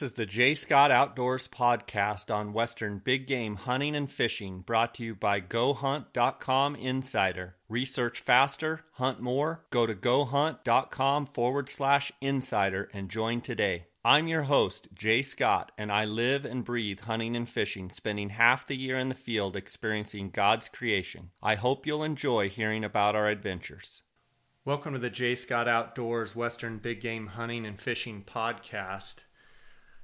This is the J. Scott Outdoors podcast on Western big game hunting and fishing, brought to you by GoHunt.com Insider. Research faster, hunt more. Go to GoHunt.com forward slash insider and join today. I'm your host, Jay Scott, and I live and breathe hunting and fishing, spending half the year in the field experiencing God's creation. I hope you'll enjoy hearing about our adventures. Welcome to the J. Scott Outdoors Western Big Game Hunting and Fishing podcast.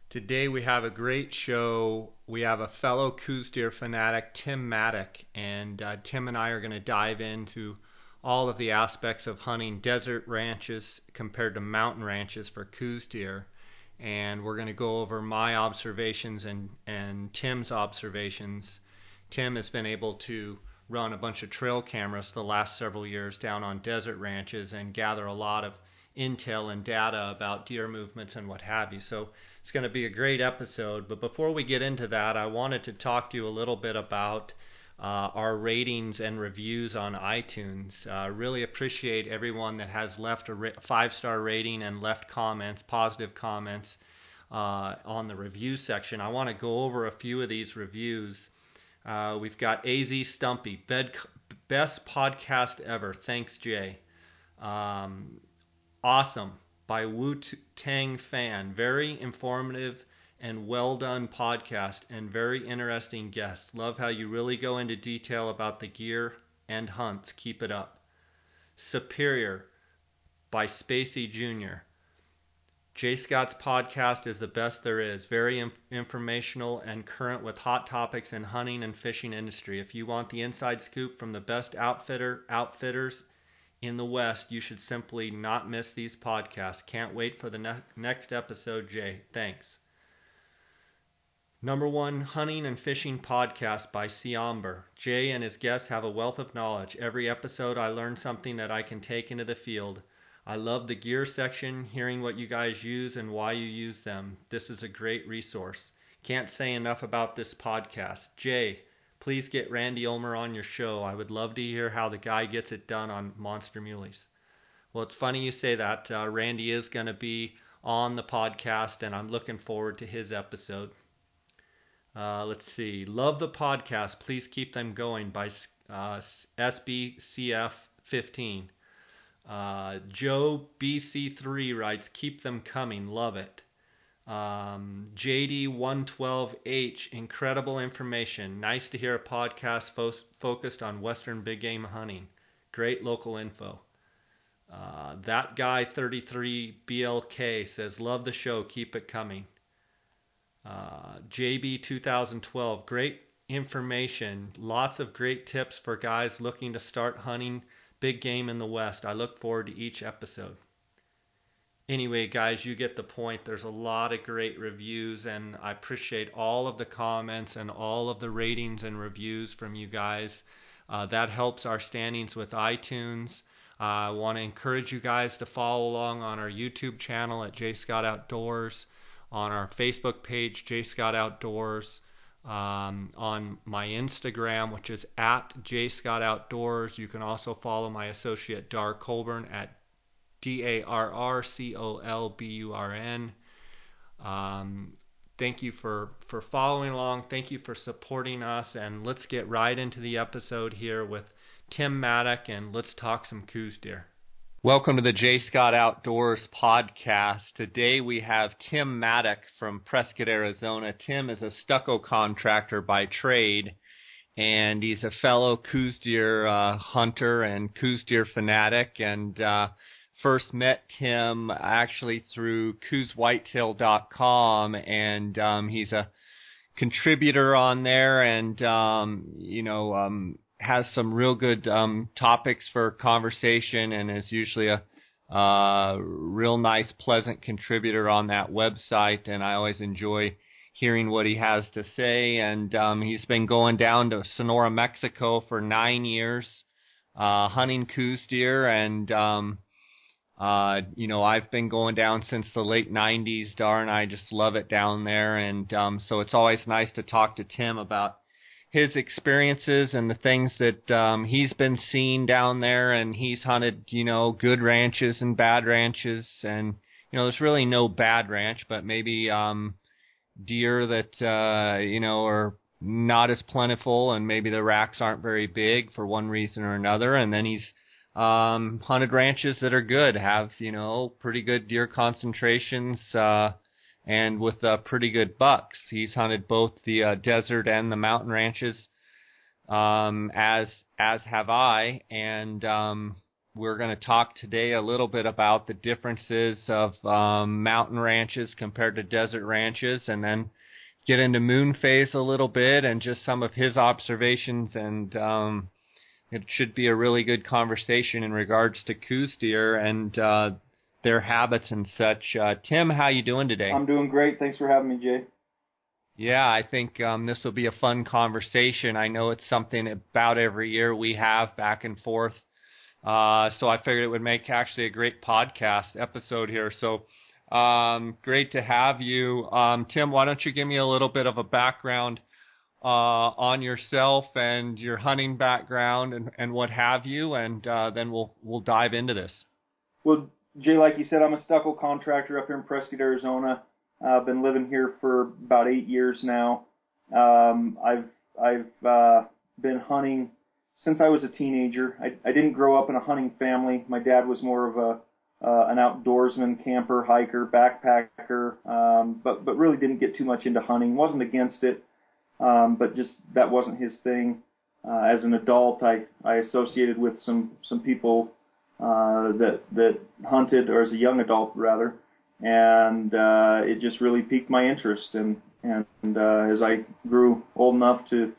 Today we have a great show. We have a fellow Coues deer fanatic, Tim Maddock, and uh, Tim and I are going to dive into all of the aspects of hunting desert ranches compared to mountain ranches for Coues deer and we're going to go over my observations and, and Tim's observations. Tim has been able to run a bunch of trail cameras the last several years down on desert ranches and gather a lot of intel and data about deer movements and what have you. So it's going to be a great episode. But before we get into that, I wanted to talk to you a little bit about uh, our ratings and reviews on iTunes. Uh, really appreciate everyone that has left a five star rating and left comments, positive comments uh, on the review section. I want to go over a few of these reviews. Uh, we've got AZ Stumpy, bed, best podcast ever. Thanks, Jay. Um, awesome by Wu Tang Fan. Very informative and well done podcast and very interesting guests. Love how you really go into detail about the gear and hunts. Keep it up. Superior by Spacey Jr. Jay Scott's podcast is the best there is. Very inf- informational and current with hot topics in hunting and fishing industry. If you want the inside scoop from the best outfitter outfitters in the West, you should simply not miss these podcasts. Can't wait for the ne- next episode, Jay. Thanks. Number one hunting and fishing podcast by Siamber. Jay and his guests have a wealth of knowledge. Every episode, I learn something that I can take into the field. I love the gear section, hearing what you guys use and why you use them. This is a great resource. Can't say enough about this podcast. Jay, please get Randy Ulmer on your show. I would love to hear how the guy gets it done on Monster Muleys. Well, it's funny you say that. Uh, Randy is going to be on the podcast, and I'm looking forward to his episode. Uh, let's see. Love the podcast. Please keep them going by uh, SBCF15. Uh, Joe BC3 writes, Keep them coming. Love it. Um, JD112H, incredible information. Nice to hear a podcast fo- focused on Western big game hunting. Great local info. Uh, that guy 33 BLK says, Love the show. Keep it coming. Uh, JB 2012, great information. Lots of great tips for guys looking to start hunting big game in the West. I look forward to each episode. Anyway, guys, you get the point. There's a lot of great reviews, and I appreciate all of the comments and all of the ratings and reviews from you guys. Uh, that helps our standings with iTunes. Uh, I want to encourage you guys to follow along on our YouTube channel at J Scott Outdoors on our Facebook page, J Scott Outdoors, um, on my Instagram, which is at J Scott Outdoors. You can also follow my associate Darr Colburn at D A R R C O L B U R N. Um, thank you for for following along. Thank you for supporting us, and let's get right into the episode here with Tim Maddock, and let's talk some Coues, deer. Welcome to the J. Scott Outdoors podcast. Today we have Tim Maddock from Prescott, Arizona. Tim is a stucco contractor by trade, and he's a fellow Coues deer uh, hunter and Coues deer fanatic. And uh, first met Tim actually through CouesWhitetail.com, and um, he's a contributor on there, and um, you know. Um, has some real good um, topics for conversation and is usually a uh, real nice, pleasant contributor on that website. And I always enjoy hearing what he has to say. And um, he's been going down to Sonora, Mexico for nine years, uh, hunting Coues deer. And, um, uh, you know, I've been going down since the late 90s. Darn, I just love it down there. And um, so it's always nice to talk to Tim about his experiences and the things that um, he's been seeing down there, and he's hunted, you know, good ranches and bad ranches, and you know, there's really no bad ranch, but maybe um, deer that uh, you know are not as plentiful, and maybe the racks aren't very big for one reason or another, and then he's um, hunted ranches that are good, have you know pretty good deer concentrations. Uh, and with uh, pretty good bucks. He's hunted both the uh, desert and the mountain ranches, um, as as have I. And um, we're going to talk today a little bit about the differences of um, mountain ranches compared to desert ranches, and then get into moon phase a little bit and just some of his observations and um, it should be a really good conversation in regards to Coues deer and uh, their habits and such. Uh, Tim, how you doing today? I'm doing great. Thanks for having me, Jay. Yeah, I think um, this will be a fun conversation. I know it's something about every year we have back and forth. Uh, so I figured it would make actually a great podcast episode here. So um, great to have you. Um, Tim, why don't you give me a little bit of a background uh, on yourself and your hunting background and, and what have you, and uh, then we'll we'll dive into this. Well, Jay, like you said, I'm a stucco contractor up here in Prescott, Arizona. I've been living here for about eight years now. Um, I've I've uh, been hunting since I was a teenager. I, I didn't grow up in a hunting family. My dad was more of a uh, an outdoorsman, camper, hiker, backpacker, um, but but really didn't get too much into hunting. wasn't against it, um, but just that wasn't his thing. Uh, as an adult, I I associated with some some people uh, that that hunted, or as a young adult rather, and uh, it just really piqued my interest. And and uh, as I grew old enough to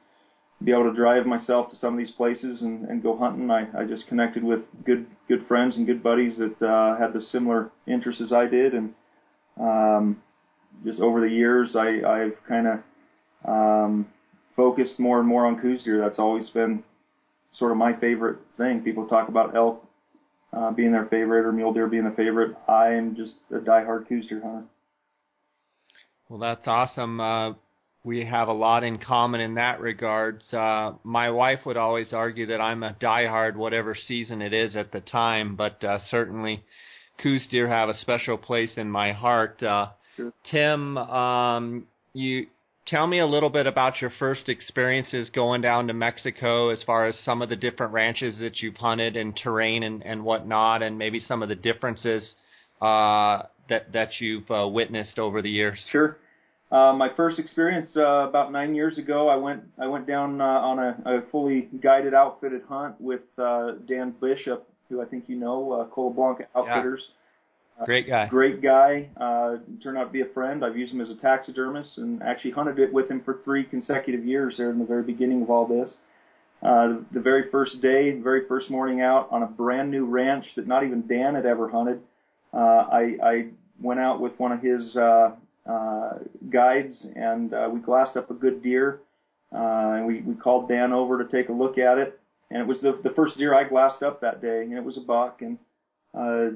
be able to drive myself to some of these places and, and go hunting, I, I just connected with good good friends and good buddies that uh, had the similar interests as I did, and um, just over the years, I, I've kind of um, focused more and more on Coues deer. That's always been sort of my favorite thing. People talk about elk uh, being their favorite or mule deer being the favorite. I am just a diehard Coues deer hunter. Well, that's awesome. Uh, we have a lot in common in that regards. Uh, my wife would always argue that I'm a diehard, whatever season it is at the time, but uh, certainly Coues deer have a special place in my heart. Uh, sure. Tim, um, you tell me a little bit about your first experiences going down to Mexico as far as some of the different ranches that you've hunted and terrain and, and whatnot, and maybe some of the differences uh, that that you've uh, witnessed over the years. Sure. Uh, my first experience uh, about nine years ago, I went I went down uh, on a, a fully guided outfitted hunt with uh, Dan Bishop, who I think you know, uh, Cola Blanca Outfitters. Yeah Great guy. Great guy. Uh, turned out to be a friend. I've used him as a taxidermist and actually hunted it with him for three consecutive years there in the very beginning of all this. Uh, the very first day, the very first morning out on a brand new ranch that not even Dan had ever hunted, uh, I, I went out with one of his uh, uh, guides and uh, we glassed up a good deer. Uh, and we, we called Dan over to take a look at it. And it was the, the first deer I glassed up that day, and it was a buck. And uh,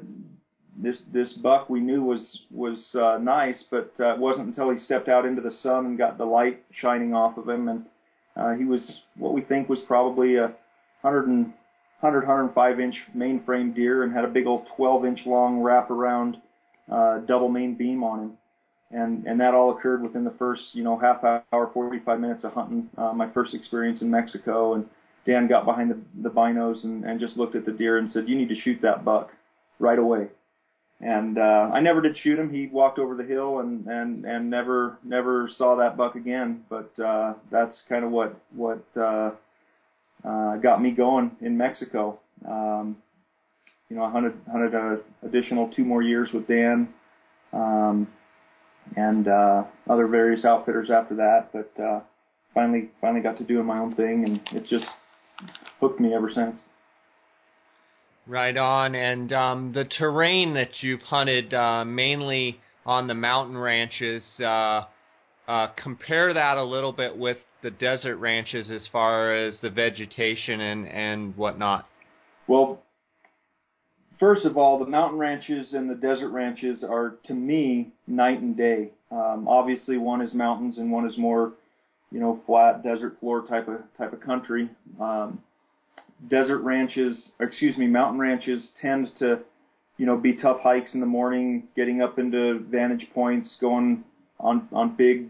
this this buck we knew was was uh, nice, but uh, it wasn't until he stepped out into the sun and got the light shining off of him, and uh, he was what we think was probably a 100 and 100 105 inch mainframe deer, and had a big old 12 inch long wraparound uh, double main beam on him, and and that all occurred within the first you know half hour 45 minutes of hunting. Uh, my first experience in Mexico, and Dan got behind the the binos and, and just looked at the deer and said, "You need to shoot that buck right away." And uh, I never did shoot him. He walked over the hill and and and never never saw that buck again. But uh, that's kind of what what uh, uh, got me going in Mexico. Um, you know, I hunted hunted a additional two more years with Dan, um, and uh, other various outfitters after that. But uh, finally finally got to doing my own thing, and it's just hooked me ever since. Right on. And um, the terrain that you've hunted uh, mainly on the mountain ranches, uh, uh, compare that a little bit with the desert ranches as far as the vegetation and, and whatnot. Well, first of all, the mountain ranches and the desert ranches are, to me, night and day. Um, obviously, one is mountains and one is more you know, flat desert floor type of type of country. Um, desert ranches, excuse me, mountain ranches tend to, you know, be tough hikes in the morning, getting up into vantage points, going on on big,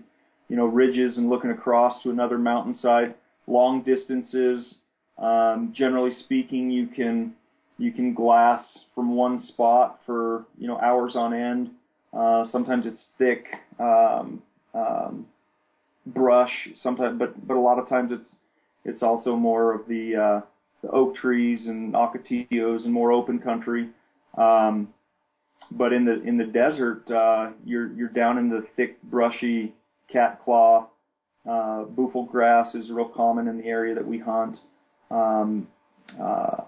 you know, ridges and looking across to another mountainside. Long distances. Um, generally speaking, you can you can glass from one spot for you know hours on end. Uh, sometimes it's thick um, um, brush. Sometimes, but but a lot of times it's it's also more of the uh, the oak trees and ocotillos and more open country. Um, but in the in the desert, uh, you're you're down in the thick, brushy cat claw. Uh, buffel grass is real common in the area that we hunt. Um, uh,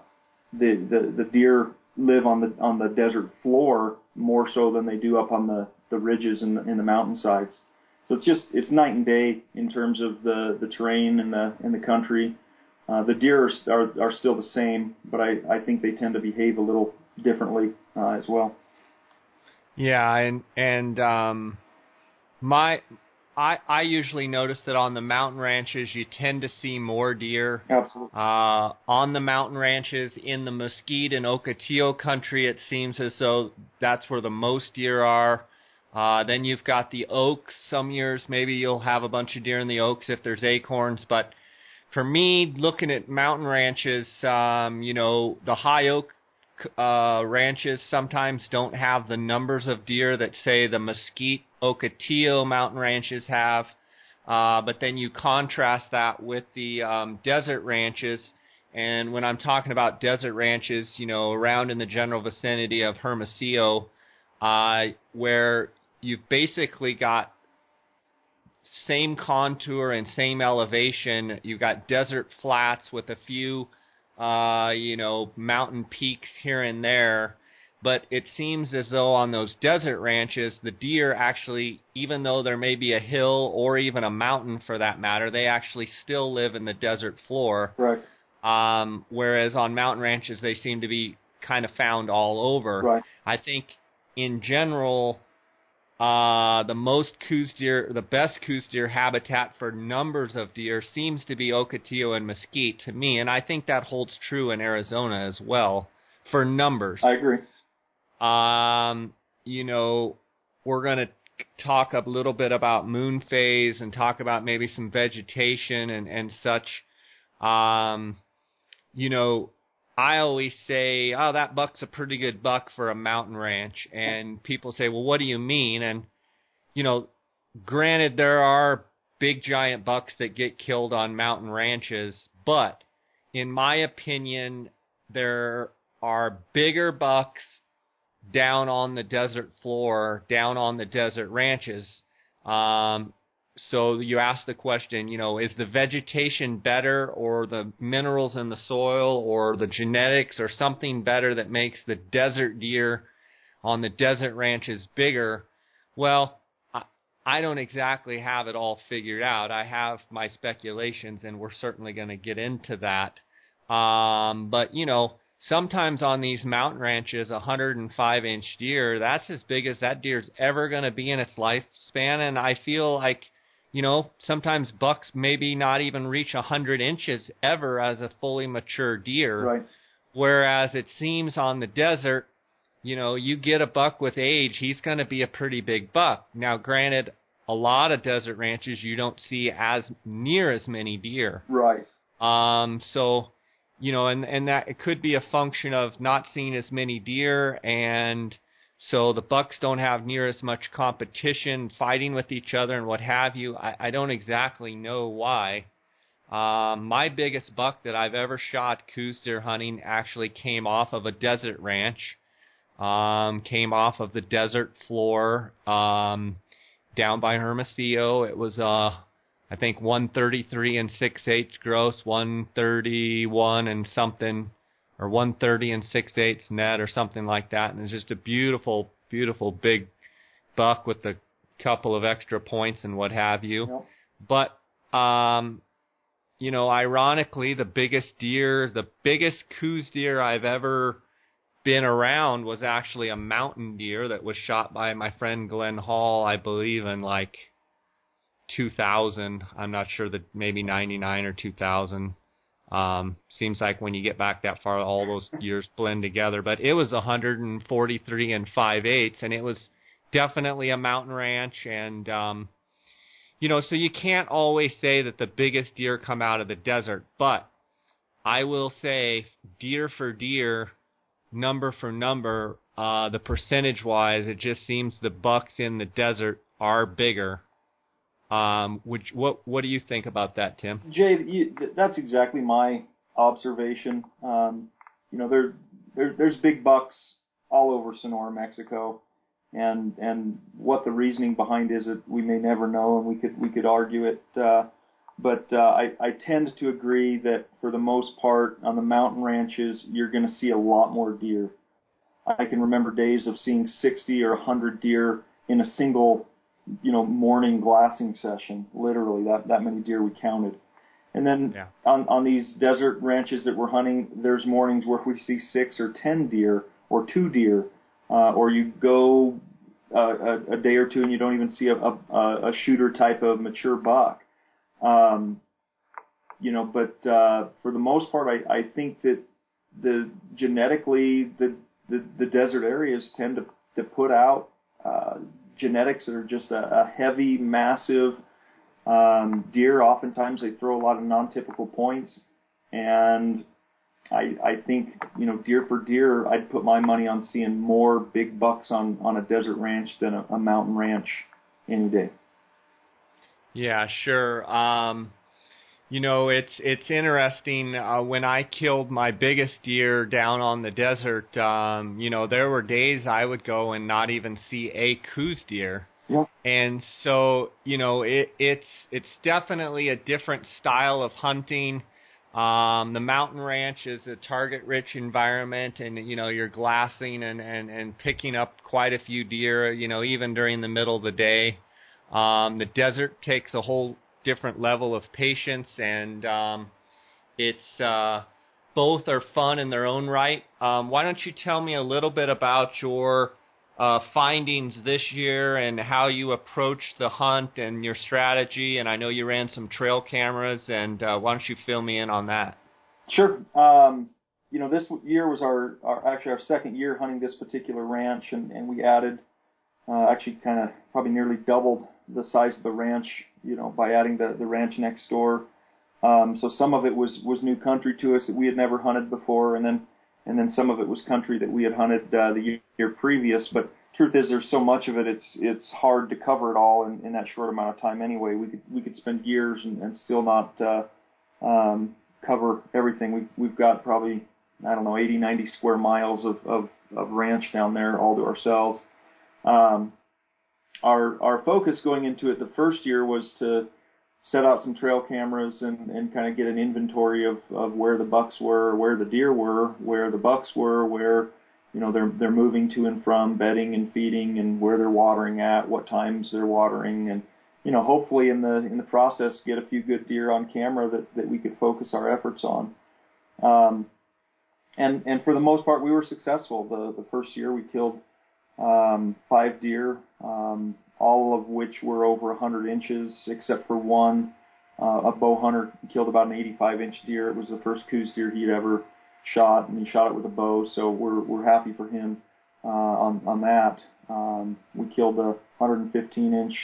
the, the the deer live on the on the desert floor more so than they do up on the the ridges and the, in the mountainsides. So it's just it's night and day in terms of the the terrain and the in the country. Uh, the deer are, are are still the same, but I I think they tend to behave a little differently uh, as well. Yeah, and and um, my I I usually notice that on the mountain ranches you tend to see more deer. Absolutely. Uh, on the mountain ranches in the Mesquite and Ocotillo country, it seems as though that's where the most deer are. Uh, then you've got the oaks. Some years maybe you'll have a bunch of deer in the oaks if there's acorns, but for me, looking at mountain ranches, um, you know, the high oak uh, ranches sometimes don't have the numbers of deer that say the Mesquite Ocotillo mountain ranches have. Uh, but then you contrast that with the um, desert ranches. And when I'm talking about desert ranches, you know, around in the general vicinity of Hermosillo, uh, where you've basically got same contour and same elevation. You've got desert flats with a few, uh, you know, mountain peaks here and there but it seems as though on those desert ranches, the deer actually, even though there may be a hill or even a mountain for that matter, they actually still live in the desert floor. Right. Um, whereas on mountain ranches, they seem to be kind of found all over. Right. I think in general, uh, the most Coues deer, the best Coues deer habitat for numbers of deer seems to be Ocotillo and Mesquite to me, and I think that holds true in Arizona as well for numbers. I agree. Um, you know, we're going to talk a little bit about moon phase and talk about maybe some vegetation and, and such. Um, you know, I always say, oh, that buck's a pretty good buck for a mountain ranch. And people say, well, what do you mean? And, you know, granted, there are big giant bucks that get killed on mountain ranches, but in my opinion, there are bigger bucks down on the desert floor, down on the desert ranches. Um, so you ask the question, you know, is the vegetation better or the minerals in the soil or the genetics or something better that makes the desert deer on the desert ranches bigger? Well, I, don't exactly have it all figured out. I have my speculations and we're certainly going to get into that. Um, but, you know, sometimes on these mountain ranches, a 105 inch deer, that's as big as that deer's ever going to be in its lifespan. And I feel like, you know, sometimes bucks maybe not even reach a 100 inches ever as a fully mature deer. Right. Whereas it seems on the desert, you know, you get a buck with age, he's going to be a pretty big buck. Now, granted, a lot of desert ranches you don't see as near as many deer. Right. Um, so you know, and and that it could be a function of not seeing as many deer, and so the bucks don't have near as much competition, fighting with each other, and what have you. I, I don't exactly know why. Um, my biggest buck that I've ever shot Coues deer hunting actually came off of a desert ranch. Um, came off of the desert floor um, down by Hermosillo. It was a I think 133 and 6 eighths gross, 131 and something, or 130 and 6 eighths net, or something like that. And it's just a beautiful, beautiful big buck with a couple of extra points and what have you. Yep. But, um, you know, ironically, the biggest deer, the biggest Coues deer I've ever been around was actually a mountain deer that was shot by my friend Glenn Hall, I believe, in like 2000. I'm not sure that maybe 99 or 2000. Um, seems like when you get back that far, all those years blend together. But it was 143 and 5 eighths, and it was definitely a mountain ranch. And um, you know, so you can't always say that the biggest deer come out of the desert, but I will say deer for deer, number for number, uh, the percentage wise, it just seems the bucks in the desert are bigger. Um, which what what do you think about that, Tim? Jay, you, that's exactly my observation. Um, you know, there, there there's big bucks all over Sonora, Mexico, and and what the reasoning behind is it we may never know, and we could we could argue it. Uh, but uh, I, I tend to agree that for the most part on the mountain ranches you're going to see a lot more deer. I can remember days of seeing 60 or 100 deer in a single, you know, morning glassing session. Literally, that that many deer we counted. And then yeah. on on these desert ranches that we're hunting, there's mornings where we see six or ten deer or two deer, uh, or you go uh, a, a day or two and you don't even see a, a, a shooter type of mature buck. Um, you know, but uh, for the most part, I, I think that the genetically the the, the desert areas tend to, to put out uh, genetics that are just a, a heavy, massive um, deer. Oftentimes they throw a lot of non-typical points, and I, I think you know deer for deer, I'd put my money on seeing more big bucks on on a desert ranch than a, a mountain ranch any day. Yeah, sure. Um, you know, it's it's interesting. Uh, when I killed my biggest deer down on the desert, um, you know, there were days I would go and not even see a Coues deer. Yeah. And so, you know, it, it's it's definitely a different style of hunting. Um, the mountain ranch is a target-rich environment, and you know you're glassing and, and and picking up quite a few deer. You know, even during the middle of the day. Um, the desert takes a whole different level of patience, and um, it's uh, both are fun in their own right. Um, why don't you tell me a little bit about your uh, findings this year and how you approached the hunt and your strategy? And I know you ran some trail cameras, and uh, why don't you fill me in on that? Sure. Um, you know, this year was our, our actually our second year hunting this particular ranch, and, and we added uh, actually kind of probably nearly doubled the size of the ranch, you know, by adding the, the ranch next door. Um, so some of it was, was new country to us that we had never hunted before, and then and then some of it was country that we had hunted uh, the year previous. But truth is, there's so much of it, it's it's hard to cover it all in, in that short amount of time. Anyway, we could we could spend years and, and still not uh, um, cover everything. We've we've got probably I don't know 80, 90 square miles of of, of ranch down there all to ourselves. Um, our our focus going into it the first year was to set out some trail cameras and, and kind of get an inventory of, of where the bucks were, where the deer were, where the bucks were, where you know they're they're moving to and from, bedding and feeding, and where they're watering at, what times they're watering, and you know hopefully in the in the process get a few good deer on camera that that we could focus our efforts on. Um, and and for the most part we were successful. The the first year we killed um, five deer, um, all of which were over 100 inches, except for one. Uh, a bow hunter killed about an 85 inch deer. It was the first Coues deer he'd ever shot, and he shot it with a bow. So we're we're happy for him uh, on on that. Um, we killed a 115 inch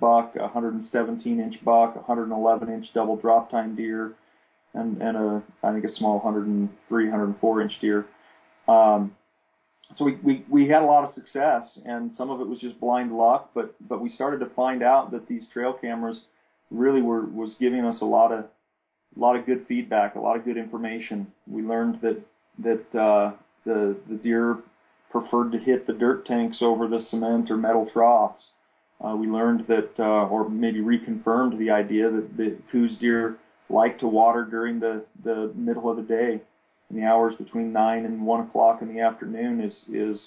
buck, a 117 inch buck, a 111 inch double drop tine deer, and and a I think a small 103 104 inch deer. Um, so we, we, we had a lot of success, and some of it was just blind luck, but but we started to find out that these trail cameras really were was giving us a lot of a lot of good feedback, a lot of good information. We learned that that uh, the the deer preferred to hit the dirt tanks over the cement or metal troughs. Uh, we learned that, uh, or maybe reconfirmed the idea that the Coues deer like to water during the the middle of the day in the hours between nine and one o'clock in the afternoon is is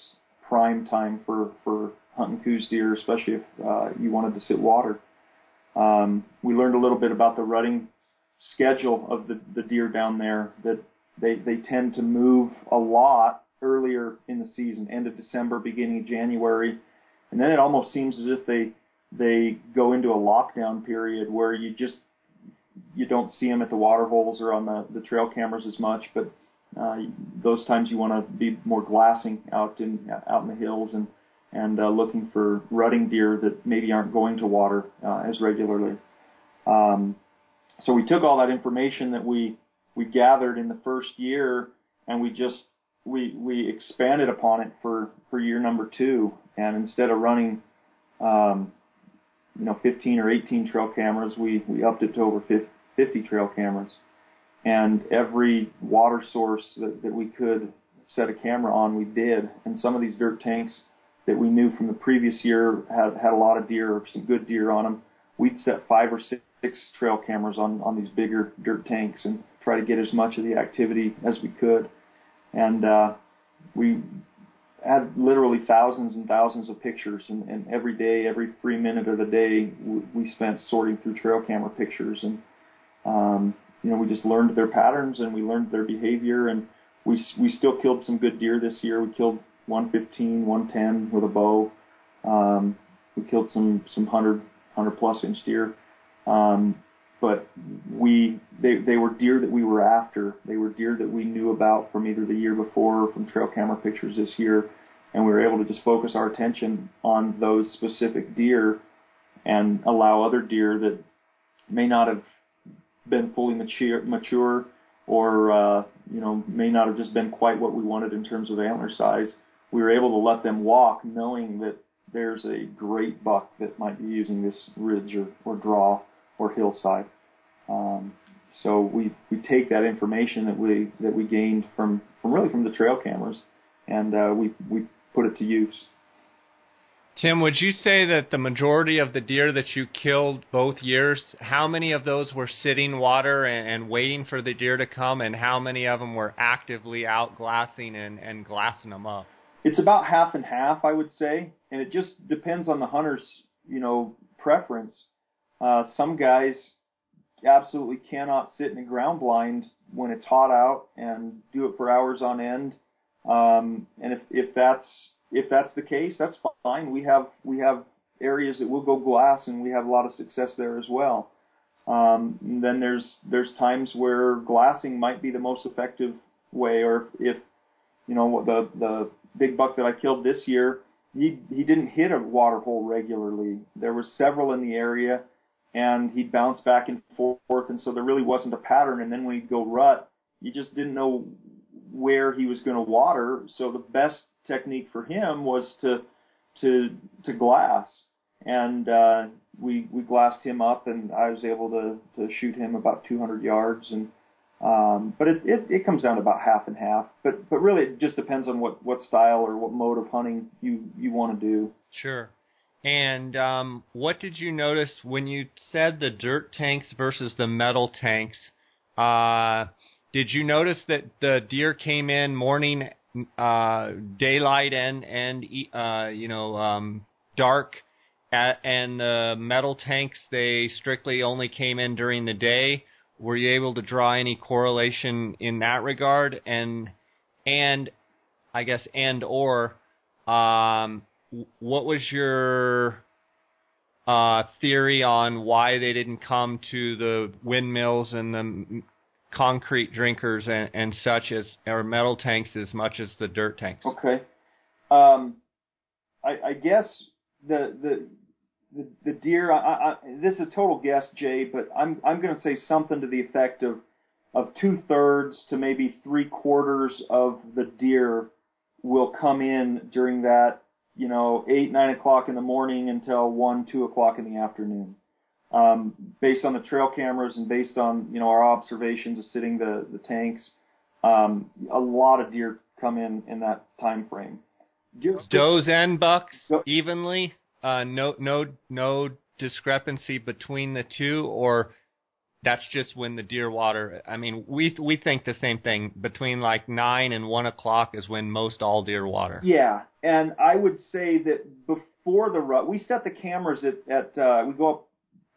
prime time for for hunting Coues deer, especially if uh, you wanted to sit water. Um, we learned a little bit about the rutting schedule of the, the deer down there. That they they tend to move a lot earlier in the season, end of December, beginning of January, and then it almost seems as if they they go into a lockdown period where you just you don't see them at the water holes or on the, the trail cameras as much, but uh, those times you want to be more glassing out in out in the hills and and uh, looking for rutting deer that maybe aren't going to water uh, as regularly. Um, so we took all that information that we we gathered in the first year and we just we we expanded upon it for for year number two and instead of running um, you know 15 or 18 trail cameras we we upped it to over 50 trail cameras and every water source that, that we could set a camera on we did. And some of these dirt tanks that we knew from the previous year had had a lot of deer some good deer on them we'd set five or six, six trail cameras on on these bigger dirt tanks and try to get as much of the activity as we could. And uh, we had literally thousands and thousands of pictures, and, and every day, every free minute of the day, we spent sorting through trail camera pictures, and um, you know, we just learned their patterns and we learned their behavior, and we we still killed some good deer this year. We killed 115, 110 with a bow. Um, we killed some some 100 100 plus inch deer. Um, but we they they were deer that we were after. They were deer that we knew about from either the year before or from trail camera pictures this year, and we were able to just focus our attention on those specific deer and allow other deer that may not have been fully mature mature or uh, you know may not have just been quite what we wanted in terms of antler size. We were able to let them walk, knowing that there's a great buck that might be using this ridge or, or draw or hillside. Um, so we we take that information that we that we gained from from really from the trail cameras, and uh, we we put it to use. Tim, would you say that the majority of the deer that you killed both years, how many of those were sitting water and, and waiting for the deer to come, and how many of them were actively out glassing and, and glassing them up? It's about half and half, I would say, and it just depends on the hunter's, you know, preference. Uh, some guys absolutely cannot sit in a ground blind when it's hot out and do it for hours on end. Um, and if, if that's if that's the case, that's fine. We have we have areas that will go glass, and we have a lot of success there as well. Um, then there's there's times where glassing might be the most effective way, or if you know the the big buck that I killed this year, he he didn't hit a water hole regularly. There were several in the area and he'd bounce back and forth, and so there really wasn't a pattern. And then when he'd go rut, you just didn't know where he was going to water. So the best technique for him was to to to glass, and uh, we we glassed him up, and I was able to to shoot him about 200 yards, and um, but it, it it comes down to about half and half. But but really, it just depends on what what style or what mode of hunting you you want to do. Sure. And um, what did you notice when you said the dirt tanks versus the metal tanks? Uh, did you notice that the deer came in morning, uh, daylight, and and uh, you know um, dark, at, and the metal tanks they strictly only came in during the day? Were you able to draw any correlation in that regard? And and I guess and or um, what was your uh, theory on why they didn't come to the windmills and the concrete drinkers and, and such as or metal tanks as much as the dirt tanks? Okay, um, I, I guess the the the, the deer. I, I, this is a total guess, Jay, but I'm I'm going to say something to the effect of of two thirds to maybe three quarters of the deer will come in during that you know, eight, nine o'clock in the morning until one, two o'clock in the afternoon. Um, based on the trail cameras and based on, you know, our observations of sitting the, the tanks, um, a lot of deer come in in that time frame. Does and bucks evenly? Uh, no, no, no discrepancy between the two, or that's just when the deer water. I mean, we we think the same thing. Between like nine and one o'clock is when most all deer water. Yeah, and I would say that before the rut, we set the cameras at at uh, we go up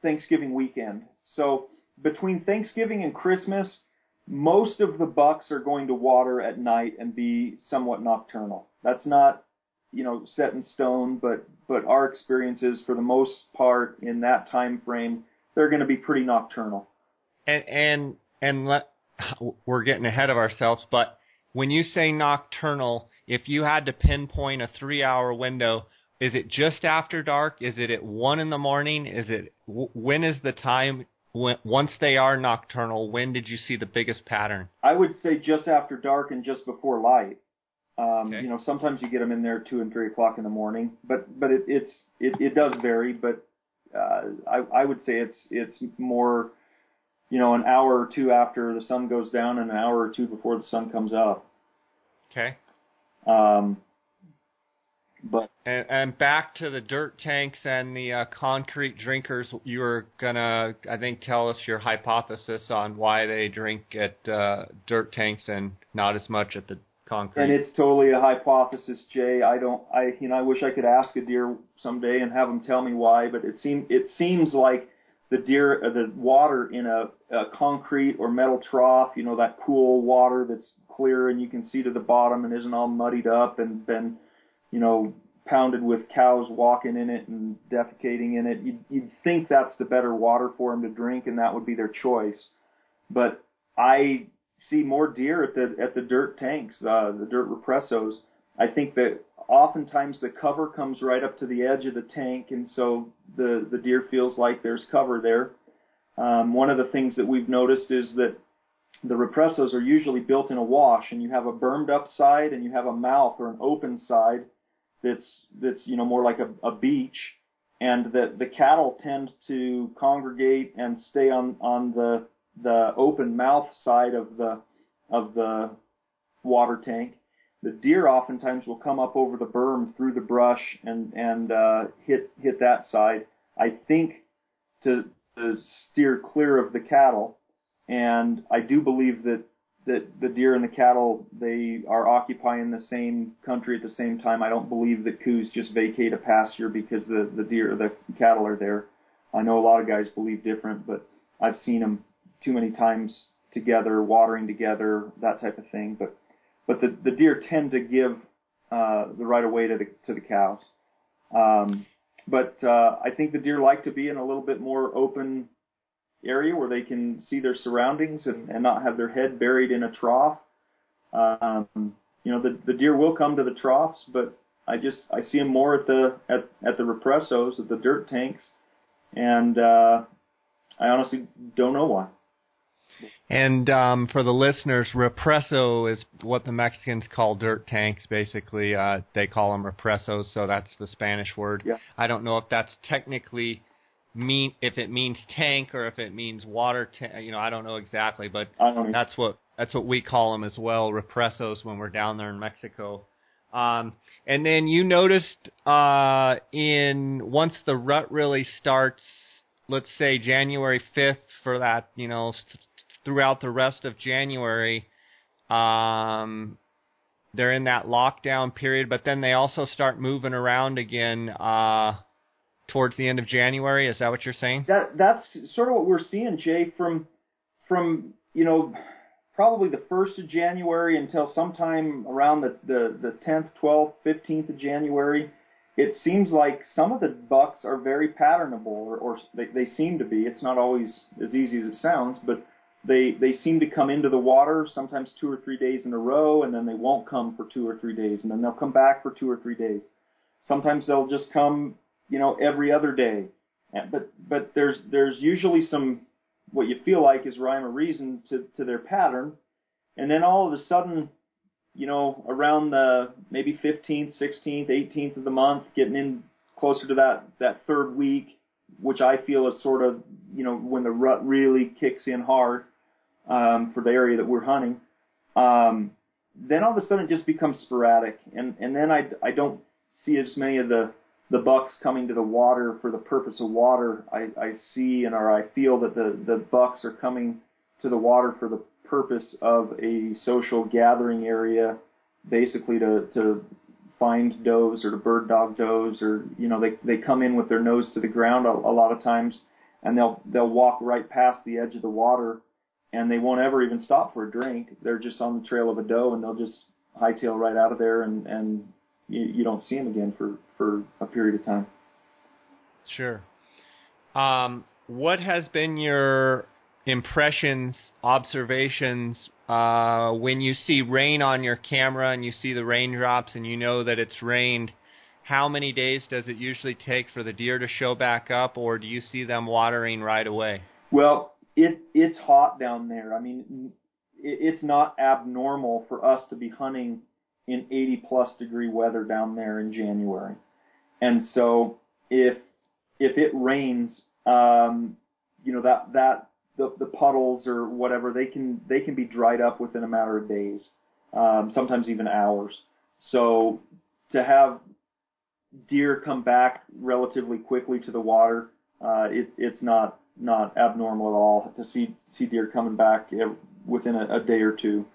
Thanksgiving weekend. So between Thanksgiving and Christmas, most of the bucks are going to water at night and be somewhat nocturnal. That's not you know set in stone, but but our experiences for the most part in that time frame they're going to be pretty nocturnal. And and and let we're getting ahead of ourselves, but when you say nocturnal, if you had to pinpoint a three-hour window, is it just after dark? Is it at one in the morning? Is it when is the time when, once they are nocturnal? When did you see the biggest pattern? I would say just after dark and just before light. Um, okay. You know, sometimes you get them in there two and three o'clock in the morning, but but it, it's it, it does vary. But uh, I I would say it's it's more, you know, an hour or two after the sun goes down and an hour or two before the sun comes up. Okay. Um, but and, and back to the dirt tanks and the uh, concrete drinkers, you were gonna, I think, tell us your hypothesis on why they drink at uh, dirt tanks and not as much at the concrete. And it's totally a hypothesis, Jay. I don't, I, you know, I wish I could ask a deer someday and have them tell me why, but it seems, it seems like the deer, uh, the water in a, a concrete or metal trough, you know, that cool water that's clear and you can see to the bottom and isn't all muddied up and been you know, pounded with cows walking in it and defecating in it. You'd, you'd think that's the better water for them to drink, and that would be their choice. But I see more deer at the at the dirt tanks, uh, the dirt repressos. I think that oftentimes the cover comes right up to the edge of the tank, and so the the deer feels like there's cover there. Um, one of the things that we've noticed is that the repressos are usually built in a wash, and you have a bermed up side and you have a mouth or an open side that's that's you know more like a, a beach, and that the cattle tend to congregate and stay on on the the open mouth side of the of the water tank. The deer oftentimes will come up over the berm through the brush and and uh, hit hit that side. I think to, to steer clear of the cattle, and I do believe that that the deer and the cattle they are occupying the same country at the same time. I don't believe that Coues just vacate a pasture because the the deer the cattle are there. I know a lot of guys believe different, but I've seen them too many times together, watering together, that type of thing. But but the the deer tend to give uh, the right of way to the to the cows. Um, but uh, I think the deer like to be in a little bit more open area where they can see their surroundings and, and not have their head buried in a trough. Um, you know, the, the deer will come to the troughs, but I just I see them more at the at, at the repressos, at the dirt tanks, and uh, I honestly don't know why. And um, for the listeners, represso is what the Mexicans call dirt tanks. Basically, uh, they call them repressos, so that's the Spanish word. Yeah. I don't know if that's technically mean if it means tank or if it means water tank. You know, I don't know exactly, but that's what that's what we call them as well, repressos when we're down there in Mexico. Um, and then you noticed uh, in once the rut really starts, let's say January 5th for that, you know, th- throughout the rest of January, um, they're in that lockdown period, but then they also start moving around again. Uh, towards the end of January. Is that what you're saying? That that's sort of what we're seeing, Jay, from from you know probably the first of January until sometime around the the, 10th, 12th, 15th of January. It seems like some of the bucks are very patternable, or, or they, they seem to be. It's not always as easy as it sounds, but they they seem to come into the water sometimes two or three days in a row, and then they won't come for two or three days, and then they'll come back for two or three days. Sometimes they'll just come you know, every other day. But but there's there's usually some what you feel like is rhyme or reason to to their pattern, and then all of a sudden, you know, around the maybe 15th, 16th, 18th of the month, getting in closer to that that third week, which I feel is sort of you know when the rut really kicks in hard um, for the area that we're hunting. Um, then all of a sudden it just becomes sporadic, and and then I I don't see as many of the the bucks coming to the water for the purpose of water. I, I see and or I feel that the, the bucks are coming to the water for the purpose of a social gathering area, basically to, to find does or to bird dog does or you know they they come in with their nose to the ground a, a lot of times and they'll they'll walk right past the edge of the water and they won't ever even stop for a drink. They're just on the trail of a doe and they'll just hightail right out of there and and you, you don't see them again for for a period of time. Sure. Um, what has been your impressions, observations uh, when you see rain on your camera and you see the raindrops and you know that it's rained? How many days does it usually take for the deer to show back up, or do you see them watering right away? Well, it it's hot down there. I mean, it, it's not abnormal for us to be hunting in 80 plus degree weather down there in January, and so if if it rains, um, you know that that the, the puddles or whatever they can they can be dried up within a matter of days, um, sometimes even hours. So to have deer come back relatively quickly to the water, uh, it, it's not not abnormal at all to see see deer coming back within a, a day or two.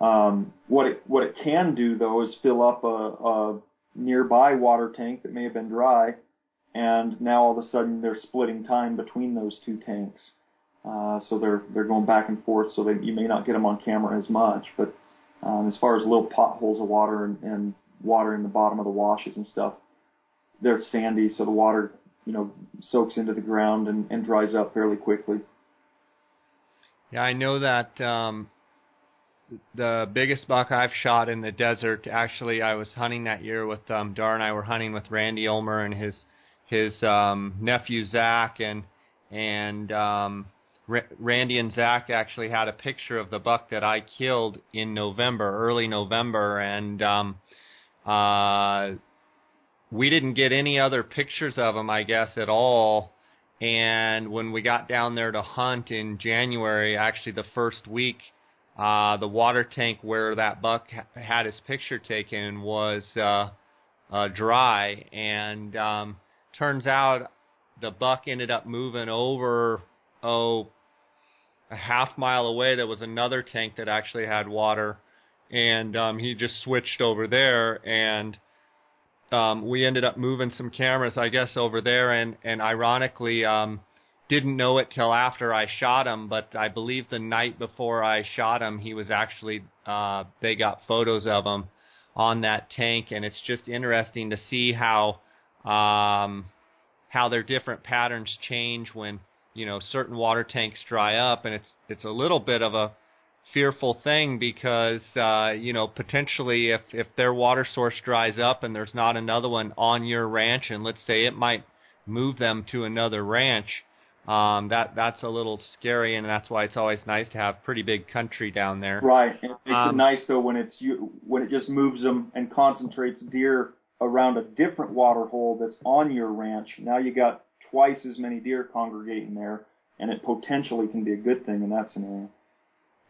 Um, what it what it can do though is fill up a, a nearby water tank that may have been dry, and now all of a sudden they're splitting time between those two tanks. Uh, so they're they're going back and forth, so that you may not get them on camera as much. But um, as far as little potholes of water and, and water in the bottom of the washes and stuff, they're sandy, so the water you know soaks into the ground and, and dries up fairly quickly. Yeah, I know that um, the biggest buck I've shot in the desert. Actually, I was hunting that year with um, Darr and I were hunting with Randy Ulmer and his his um, nephew Zach and and um, Randy and Zach actually had a picture of the buck that I killed in November, early November, and um, uh, we didn't get any other pictures of him, I guess, at all. And when we got down there to hunt in January, actually the first week, uh, the water tank where that buck ha- had his picture taken was uh, uh, dry, and um, turns out the buck ended up moving over oh, a half mile away, there was another tank that actually had water, and um, he just switched over there, and um, we ended up moving some cameras, I guess, over there, and and ironically, um, didn't know it till after I shot him, but I believe the night before I shot him, he was actually uh, they got photos of him on that tank, and it's just interesting to see how um, how their different patterns change when you know certain water tanks dry up, and it's it's a little bit of a fearful thing because uh, you know potentially if if their water source dries up and there's not another one on your ranch, and let's say it might move them to another ranch, um, that that's a little scary, and that's why it's always nice to have pretty big country down there. Right, and it makes um, it nice though when it's you when it just moves them and concentrates deer around a different water hole that's on your ranch. Now you got twice as many deer congregating there, and it potentially can be a good thing in that scenario.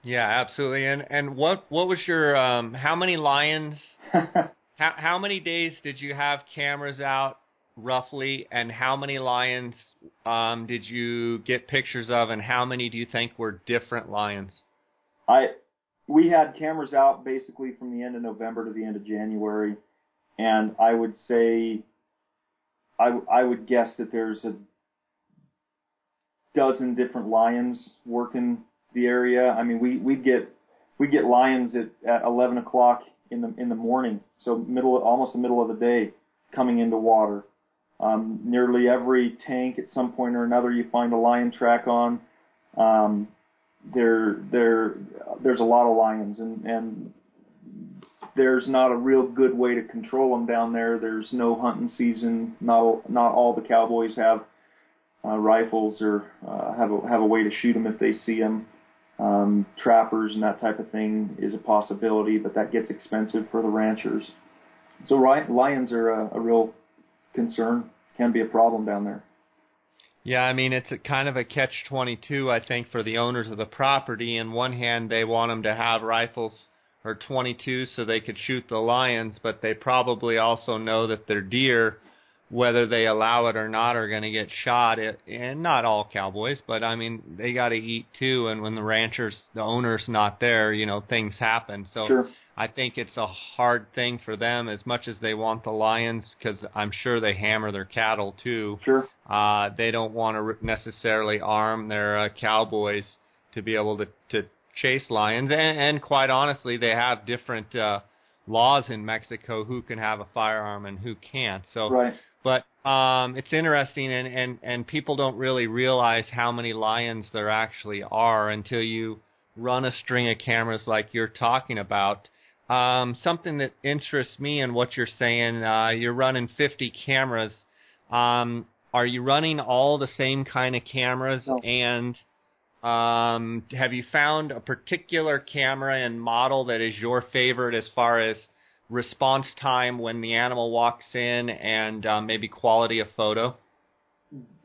Yeah, absolutely. And and what what was your um how many lions how how many days did you have cameras out roughly and how many lions um did you get pictures of and how many do you think were different lions? I we had cameras out basically from the end of November to the end of January and I would say I, I would guess that there's a dozen different lions working the area. I mean, we we get we get lions at, at 11 o'clock in the in the morning, so middle almost the middle of the day, coming into water. Um, nearly every tank at some point or another you find a lion track on. Um, there there there's a lot of lions and and there's not a real good way to control them down there. There's no hunting season. Not not all the cowboys have uh, rifles or uh, have a have a way to shoot them if they see them. Um, trappers and that type of thing is a possibility, but that gets expensive for the ranchers. So lions are a, a real concern. Can be a problem down there. Yeah, I mean it's a kind of a catch 22 I think for the owners of the property. In one hand, they want them to have rifles or 22 so they could shoot the lions, but they probably also know that their deer, whether they allow it or not, are going to get shot. It, and not all cowboys, but I mean they got to eat too. And when the ranchers, the owner's not there, you know things happen. So sure. I think it's a hard thing for them as much as they want the lions because I'm sure they hammer their cattle too. Sure. Uh, they don't want to necessarily arm their uh, cowboys to be able to to chase lions, and, and quite honestly, they have different uh, laws in Mexico who can have a firearm and who can't. So, right. but um, it's interesting, and, and and people don't really realize how many lions there actually are until you run a string of cameras like you're talking about. Um, something that interests me in what you're saying, uh, you're running 50 cameras. Um, are you running all the same kind of cameras? No. And um, have you found a particular camera and model that is your favorite as far as response time when the animal walks in and um, maybe quality of photo?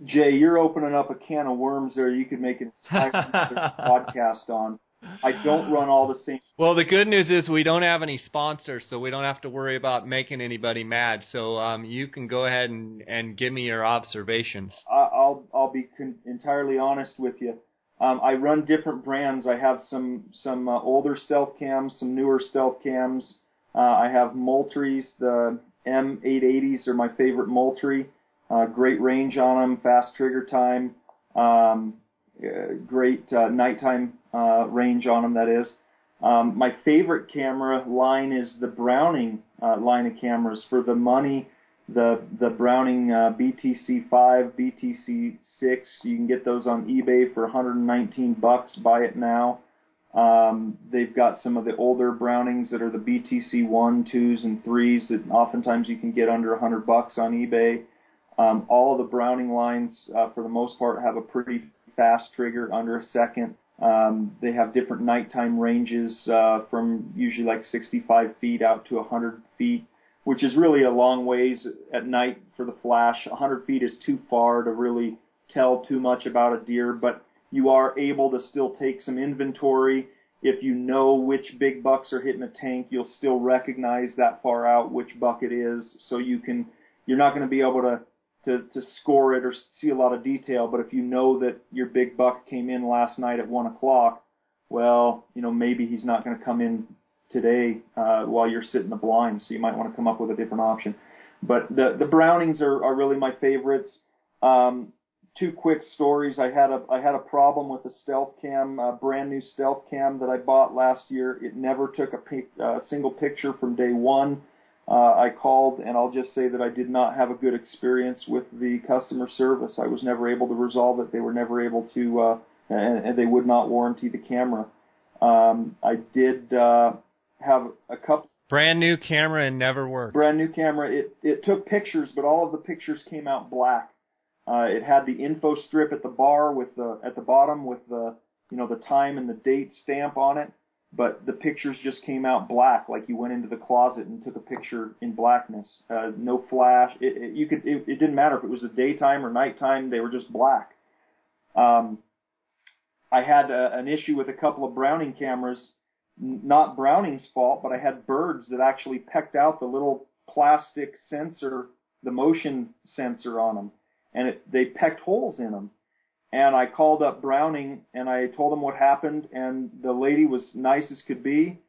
Jay, you're opening up a can of worms there. You could make an entire podcast on. I don't run all the same. Well, the good news is we don't have any sponsors, so we don't have to worry about making anybody mad. So um, you can go ahead and, and give me your observations. I'll I'll be con- entirely honest with you. Um, I run different brands. I have some some uh, older stealth cams, some newer stealth cams. Uh, I have Moultries. The M880s are my favorite Moultrie. Uh, great range on them, fast trigger time, um, great uh, nighttime uh, range on them. That is. Um, my favorite camera line is the Browning uh, line of cameras. For the money, the the Browning uh, BTC 5, BTC 6, you can get those on eBay for 119 bucks. Buy it now. Um, they've got some of the older Brownings that are the BTC 1, 2s, and 3s that oftentimes you can get under 100 bucks on eBay. Um, all of the Browning lines, uh, for the most part, have a pretty fast trigger, under a second. Um, they have different nighttime ranges uh, from usually like 65 feet out to 100 feet, which is really a long ways at night for the flash. 100 feet is too far to really tell too much about a deer, but you are able to still take some inventory. If you know which big bucks are hitting a tank, you'll still recognize that far out which buck it is, so you can. You're not going to be able to to, to score it or see a lot of detail, but if you know that your big buck came in last night at one o'clock, well, you know maybe he's not going to come in today uh, while you're sitting the blind, so you might want to come up with a different option. But the the Brownings are, are really my favorites. Um, two quick stories. I had a I had a problem with a stealth cam, a brand new stealth cam that I bought last year. It never took a pic, uh, single picture from day one. Uh, I called and I'll just say that I did not have a good experience with the customer service. I was never able to resolve it. They were never able to, uh, and, and they would not warranty the camera. Um, I did uh, have a couple. Brand new camera and never worked. Brand new camera. It it took pictures, but all of the pictures came out black. Uh, it had the info strip at the bar with the at the bottom with the you know the time and the date stamp on it, but the pictures just came out black, like you went into the closet and took a picture in blackness. Uh, no flash. It, it, you could. It, it didn't matter if it was a daytime or nighttime. They were just black. Um, I had a, an issue with a couple of Browning cameras. Not Browning's fault, but I had birds that actually pecked out the little plastic sensor, the motion sensor on them and it, they pecked holes in them. And I called up Browning and I told them what happened, and the lady was nice as could be,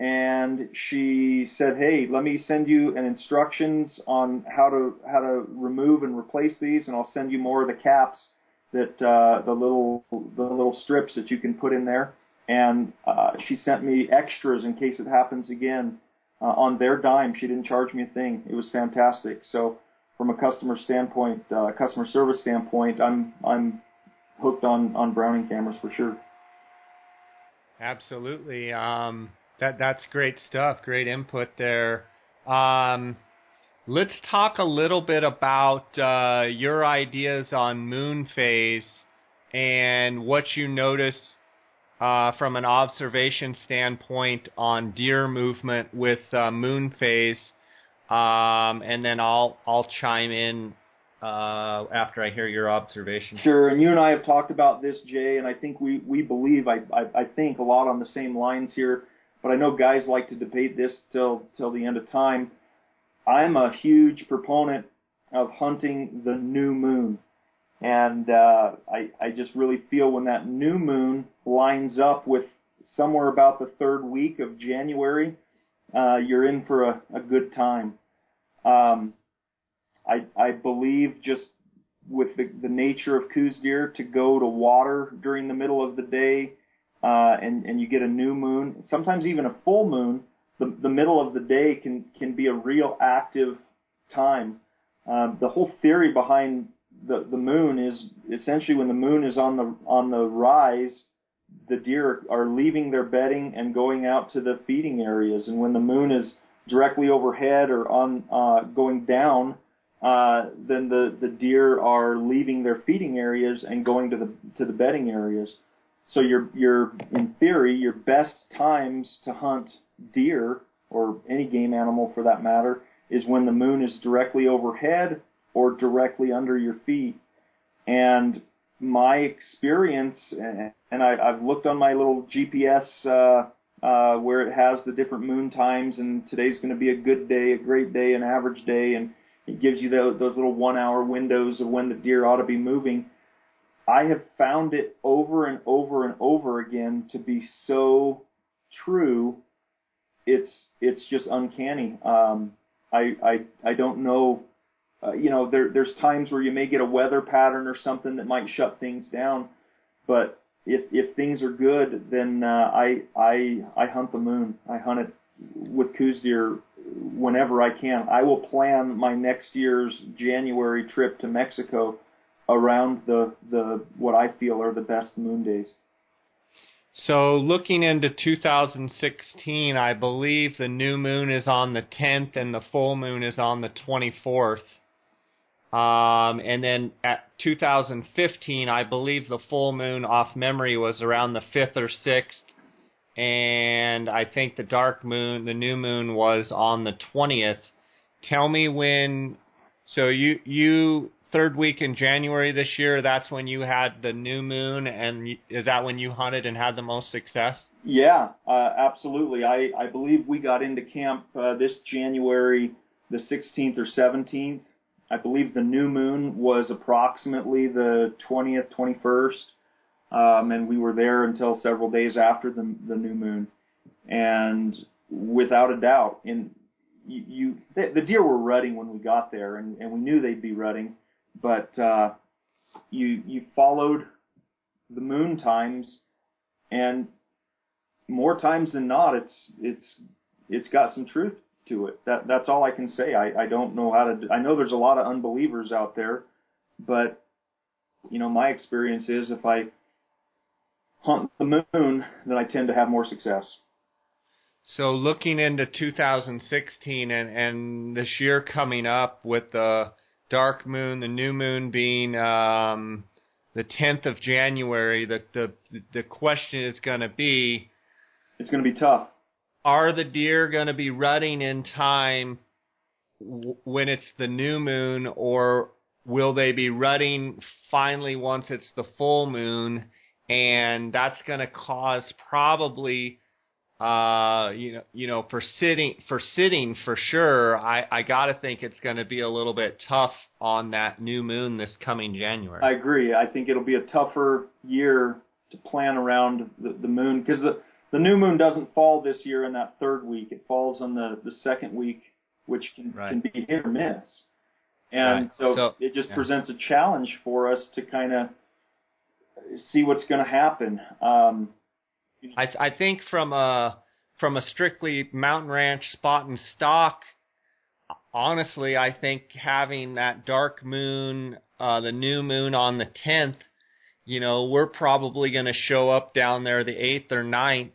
and she said, "Hey, let me send you an instructions on how to how to remove and replace these, and I'll send you more of the caps that uh, the little the little strips that you can put in there." And uh, she sent me extras in case it happens again uh, on their dime. She didn't charge me a thing. It was fantastic. So from a customer standpoint, uh, customer service standpoint, I'm I'm hooked on on Browning cameras for sure. Absolutely. Um, that that's great stuff. Great input there. Um, let's talk a little bit about uh, your ideas on moon phase and what you notice uh, from an observation standpoint on deer movement with uh, moon phase um, and then I'll I'll chime in uh, after I hear your observation. Sure, and you and I have talked about this, Jay, and I think we we believe I I, I think a lot on the same lines here. But I know guys like to debate this till till the end of time. I'm a huge proponent of hunting the new moon, and uh, I I just really feel when that new moon lines up with somewhere about the third week of January uh, you're in for a, a good time. Um, I, I believe just with the, the nature of Coues deer to go to water during the middle of the day, uh, and, and you get a new moon, sometimes even a full moon, the the middle of the day can can be a real active time. Um, the whole theory behind the the moon is essentially when the moon is on the on the rise, the deer are leaving their bedding and going out to the feeding areas, and when the moon is directly overhead or on uh, going down, uh, then the the deer are leaving their feeding areas and going to the to the bedding areas. So your your in theory your best times to hunt deer or any game animal for that matter is when the moon is directly overhead or directly under your feet. And my experience, and I, I've looked on my little GPS uh, uh, where it has the different moon times, and today's going to be a good day, a great day, an average day, and it gives you those, those little one-hour windows of when the deer ought to be moving. I have found it over and over and over again to be so true. It's it's just uncanny. Um, I I I don't know. Uh, you know, there there's times where you may get a weather pattern or something that might shut things down, but if if things are good, then uh, I I I hunt the moon. I hunt it with Coues deer whenever I can. I will plan my next year's January trip to Mexico around the the what I feel are the best moon days. So looking into 2016, I believe the new moon is on the 10th and the full moon is on the 24th. Um, and then at 2015, I believe the full moon off memory was around the 5th or 6th. And I think the dark moon, the new moon was on the 20th. Tell me when, so you, you third week in January this year, that's when you had the new moon, and is that when you hunted and had the most success? Yeah, uh, absolutely. I, I believe we got into camp uh, this January the 16th or 17th. I believe the new moon was approximately the 20th, 21st, um, and we were there until several days after the, the new moon. And without a doubt, in you, you the, the deer were rutting when we got there, and, and we knew they'd be rutting but uh, you you followed the moon times, and more times than not, it's it's it's got some truth to it. That that's all I can say. I I don't know how to. I know there's a lot of unbelievers out there, but you know my experience is if I hunt the moon, then I tend to have more success. So looking into 2016 and and this year coming up with the dark moon, the new moon being um, the 10th of January, the the the question is going to be it's going to be tough. Are the deer going to be rutting in time w- when it's the new moon or will they be rutting finally once it's the full moon and that's going to cause probably uh, you know, you know, for sitting for sitting for sure, I I got to think it's going to be a little bit tough on that new moon this coming January. I agree. I think it'll be a tougher year to plan around the, the moon because the the new moon doesn't fall this year in that third week. It falls on the the second week, which can right. can be hit or miss. And right. so, so, it just yeah. presents a challenge for us to kind of see what's going to happen. Um, I I think from a from a strictly mountain ranch spot and stock, honestly, I think having that dark moon, uh, the new moon on the tenth, you know, we're probably going to show up down there the eighth or ninth,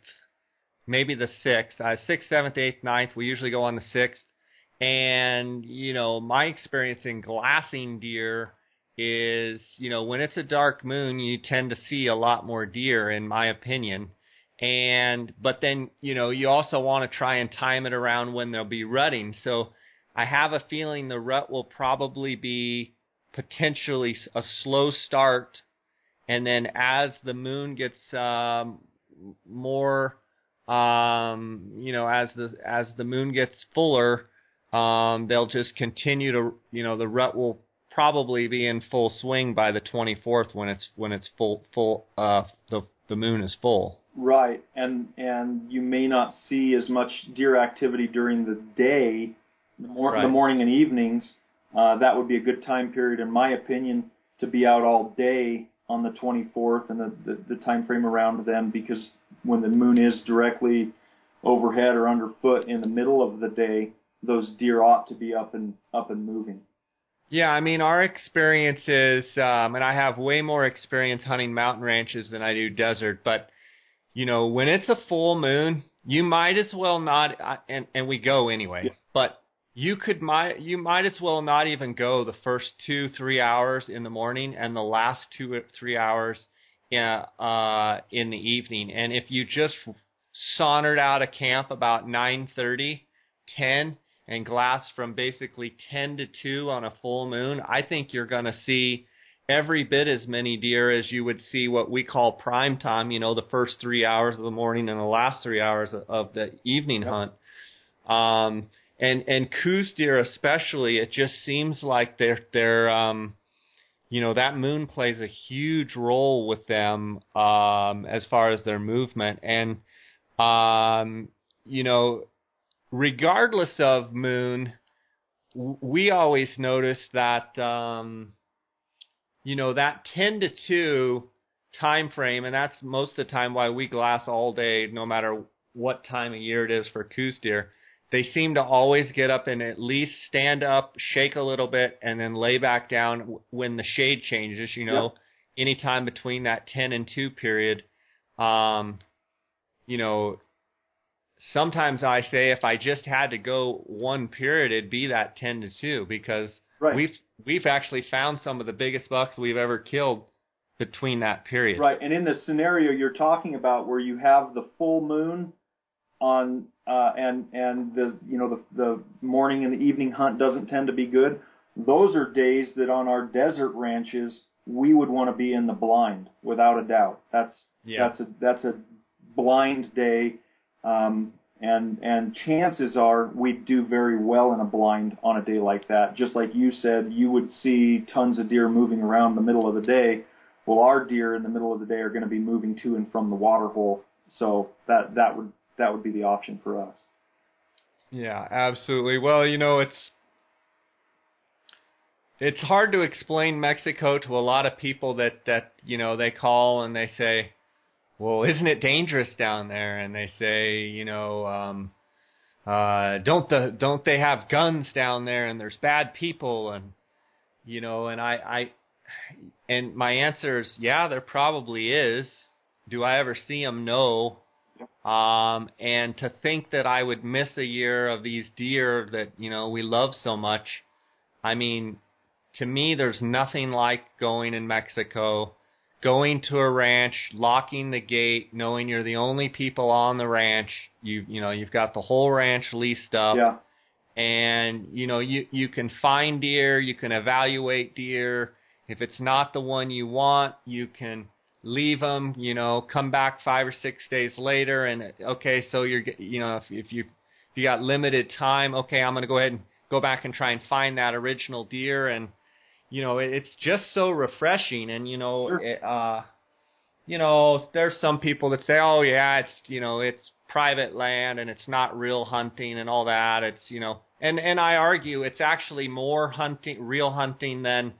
maybe the sixth, uh, sixth, seventh, eighth, ninth. We usually go on the sixth, and you know, my experience in glassing deer is, you know, when it's a dark moon, you tend to see a lot more deer, in my opinion and but then you know you also want to try and time it around when they'll be rutting. So I have a feeling the rut will probably be potentially a slow start, and then as the moon gets um, more, um, you know, as the as the moon gets fuller, um, they'll just continue to, you know, the rut will probably be in full swing by the 24th when it's when it's full full uh, the the moon is full. Right, and and you may not see as much deer activity during the day, the, mor- right. the morning and evenings. Uh, that would be a good time period, in my opinion, to be out all day on the 24th and the, the, the time frame around then, because when the moon is directly overhead or underfoot in the middle of the day, those deer ought to be up and up and moving. Yeah, I mean our experience is, um, and I have way more experience hunting mountain ranches than I do desert, but you know when it's a full moon, you might as well not, uh, and and we go anyway, Yeah. but you could might you might as well not even go the first two three hours in the morning and the last two three hours in, uh, in the evening. And if you just sauntered out of camp about nine thirty, ten, and glass from basically 10 to 2 on a full moon, I think you're going to see every bit as many deer as you would see what we call prime time, you know, the first three hours of the morning and the last three hours of, the evening Yep. hunt. Um, and, and Coues deer especially, it just seems like they're, they're, um, you know, that moon plays a huge role with them, um, as far as their movement. And, um, you know, regardless of moon, we always notice that um, you know that 10 to 2 time frame, and that's most of the time why we glass all day, no matter what time of year it is for Coues deer. They seem to always get up and at least stand up, shake a little bit, and then lay back down when the shade changes. You know, anytime between that 10 and 2 period. Um, you know, sometimes I say if I just had to go one period, it'd be that ten to two because Right. we've we've actually found some of the biggest bucks we've ever killed between that period. Right, and in the scenario you're talking about, where you have the full moon on, uh, and and the you know the the morning and the evening hunt doesn't tend to be good. Those are days that on our desert ranches we would want to be in the blind, without a doubt. That's Yeah. that's a that's a blind day, um, and and chances are we'd do very well in a blind on a day like that. Just like you said, you would see tons of deer moving around the middle of the day. Well, our deer in the middle of the day are going to be moving to and from the water hole, so that that would that would be the option for us. Yeah, absolutely. Well, you know, it's it's hard to explain Mexico to a lot of people that that you know they call and they say, "Well, isn't it dangerous down there?" And they say, you know, um, uh, don't the don't they have guns down there and there's bad people and you know, and I I and my answer is yeah, there probably is. Do I ever see them? No. Um, and to think that I would miss a year of these deer that you know we love so much, I mean, to me, there's nothing like going in Mexico, going to a ranch, locking the gate, knowing you're the only people on the ranch. You you know you've got the whole ranch leased up Yeah, and you know you you can find deer, you can evaluate deer. If it's not the one you want, you can leave them. You know, come back five or six days later, and okay, so you're you know if if you if you got limited time, okay, I'm gonna go ahead and go back and try and find that original deer, and you know it's just so refreshing, and you know Sure. it, uh you know, there's some people that say, "Oh yeah, it's you know, it's private land and it's not real hunting and all that." It's you know, and and I argue it's actually more hunting, real hunting than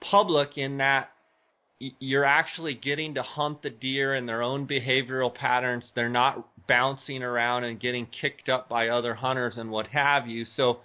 public in that you're actually getting to hunt the deer in their own behavioral patterns. They're not bouncing around and getting kicked up by other hunters and what have you. So,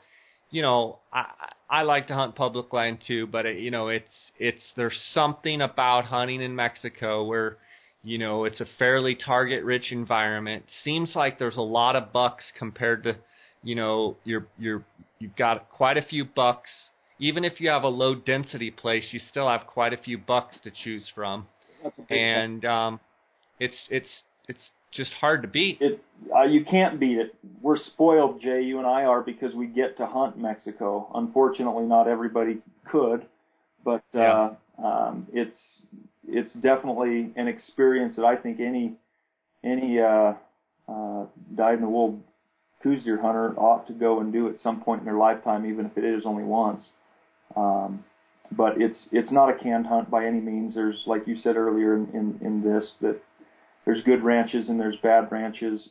you know, I I like to hunt public land too, but it, you know, it's it's there's something about hunting in Mexico where you know it's a fairly target rich environment. Seems like there's a lot of bucks compared to you know you're you're you've got quite a few bucks. Even if you have a low density place, you still have quite a few bucks to choose from, that's a big and um, it's it's it's just hard to beat. it uh, you can't beat it. We're spoiled, Jay. You and I are because we get to hunt Mexico. Unfortunately, not everybody could, but uh, um, it's it's definitely an experience that I think any any uh, uh, dyed in the wool Coues deer hunter ought to go and do at some point in their lifetime, even if it is only once. Um, but it's it's not a canned hunt by any means. There's like you said earlier in, in, in this that there's good ranches and there's bad ranches.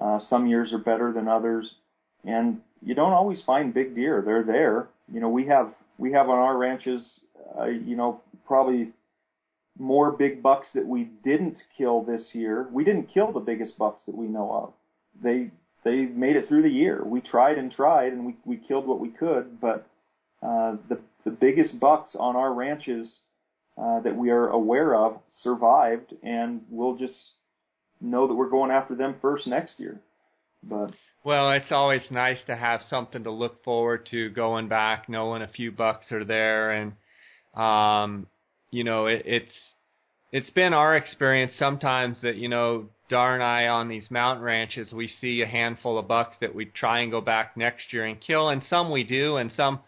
Uh, some years are better than others, and you don't always find big deer. They're there. You know, we have we have on our ranches, uh, you know, probably more big bucks that we didn't kill this year. We didn't kill the biggest bucks that we know of, they they made it through the year. We tried and tried, and we we killed what we could, but uh, the the biggest bucks on our ranches uh, that we are aware of survived, and we'll just know that we're going after them first next year. But well, it's always nice to have something to look forward to going back, knowing a few bucks are there, and um, you know it, it's it's been our experience sometimes that you know Darr and I on these mountain ranches we see a handful of bucks that we try and go back next year and kill, and some we do, and some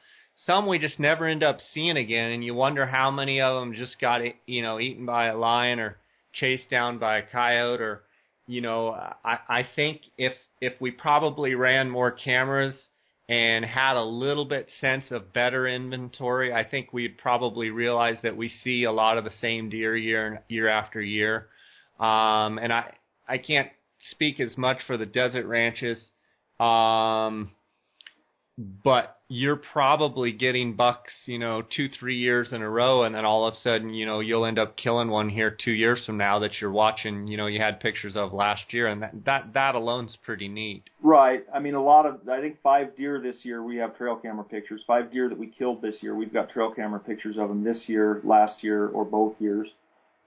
some we just never end up seeing again, and you wonder how many of them just got you know eaten by a lion or chased down by a coyote or you know I I think if if we probably ran more cameras and had a little bit sense of better inventory, I think we'd probably realize that we see a lot of the same deer year year after year. Um, and I I can't speak as much for the desert ranches. Um, but you're probably getting bucks, you know, two, three years in a row, and then all of a sudden, you know, you'll end up killing one here two years from now that you're watching, you know, you had pictures of last year, and that that that alone's pretty neat. Right. I mean, a lot of, I think five deer this year we have trail camera pictures. Five deer that we killed this year, we've got trail camera pictures of them this year, last year, or both years.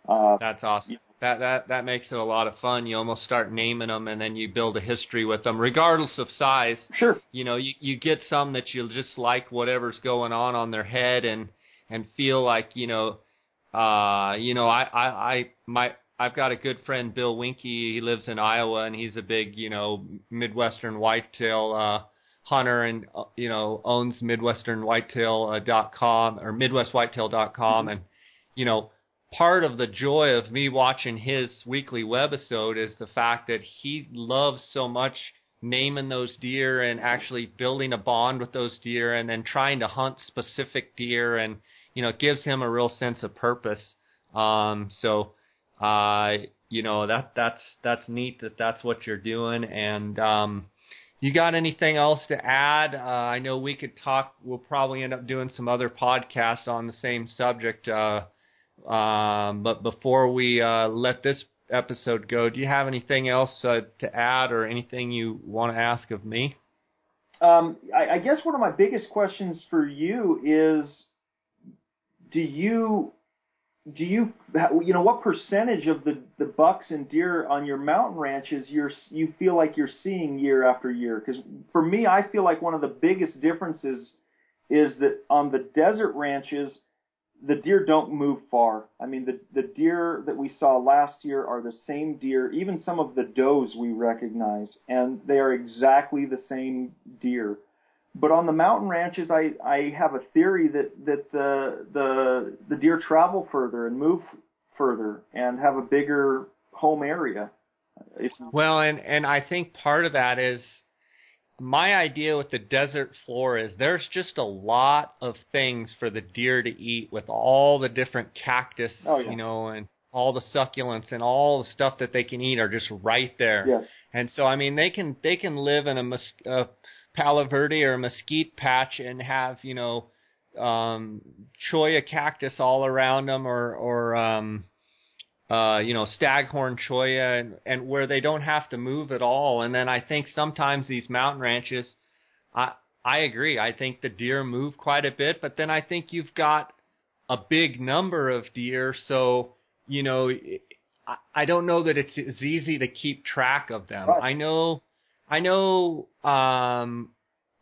Uh, That's awesome that that that makes it a lot of fun. You almost start naming them, and then you build a history with them, regardless of size. Sure. You know, you you get some that you just like whatever's going on on their head, and and feel like you know, uh, you know, I I I my I've got a good friend Bill Winke. He lives in Iowa, and he's a big you know Midwestern whitetail uh, hunter, and uh, you know owns MidwesternWhitetail.com uh, dot com or Midwest MidwestWhitetail.com, mm-hmm. and you know part of the joy of me watching his weekly webisode is the fact that he loves so much naming those deer and actually building a bond with those deer and then trying to hunt specific deer and you know it gives him a real sense of purpose um so uh you know that that's that's neat that that's what you're doing and um you got anything else to add? Uh, I know we could talk. We'll probably end up doing some other podcasts on the same subject. Uh, um, but before we uh, let this episode go, do you have anything else uh, to add or anything you want to ask of me? Um, I, I guess one of my biggest questions for you is, do you do you you know what percentage of the the bucks and deer on your mountain ranches you're you feel like you're seeing year after year because for me I feel like one of the biggest differences is that on the desert ranches the deer don't move far. I mean, the the deer that we saw last year are the same deer. Even some of the does we recognize, and they are exactly the same deer. But on the mountain ranches, I I have a theory that that the the the deer travel further and move further and have a bigger home area. Well, and and I think part of that is my idea with the desert floor is there's just a lot of things for the deer to eat with all the different cactus, oh, yeah. you know, and all the succulents and all the stuff that they can eat are just right there. Yes. And so I mean they can they can live in a, mus- a palo verde or a mesquite patch and have, you know, um cholla cactus all around them or or um uh, you know, staghorn cholla, and, and where they don't have to move at all. And then I think sometimes these mountain ranches, I I agree. I think the deer move quite a bit, but then I think you've got a big number of deer, so you know, I, I don't know that it's as easy to keep track of them. Right. I know, I know. Um,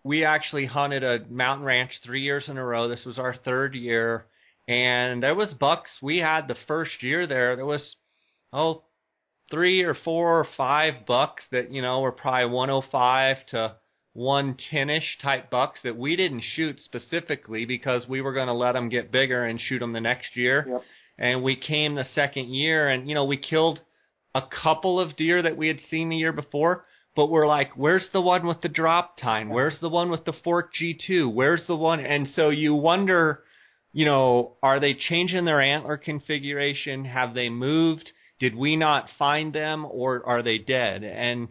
we actually hunted a mountain ranch three years in a row. This was our third year and there was bucks we had the first year there. There was oh three or four or five bucks that you know were probably 105 to 110ish type bucks that we didn't shoot specifically because we were going to let them get bigger and shoot them the next year. Yep. And we came the second year and you know we killed a couple of deer that we had seen the year before, but we're like, where's the one with the drop tine? Where's the one with the fork G2? Where's the one? And so you wonder you know, are they changing their antler configuration? Have they moved? Did we not find them or are they dead? And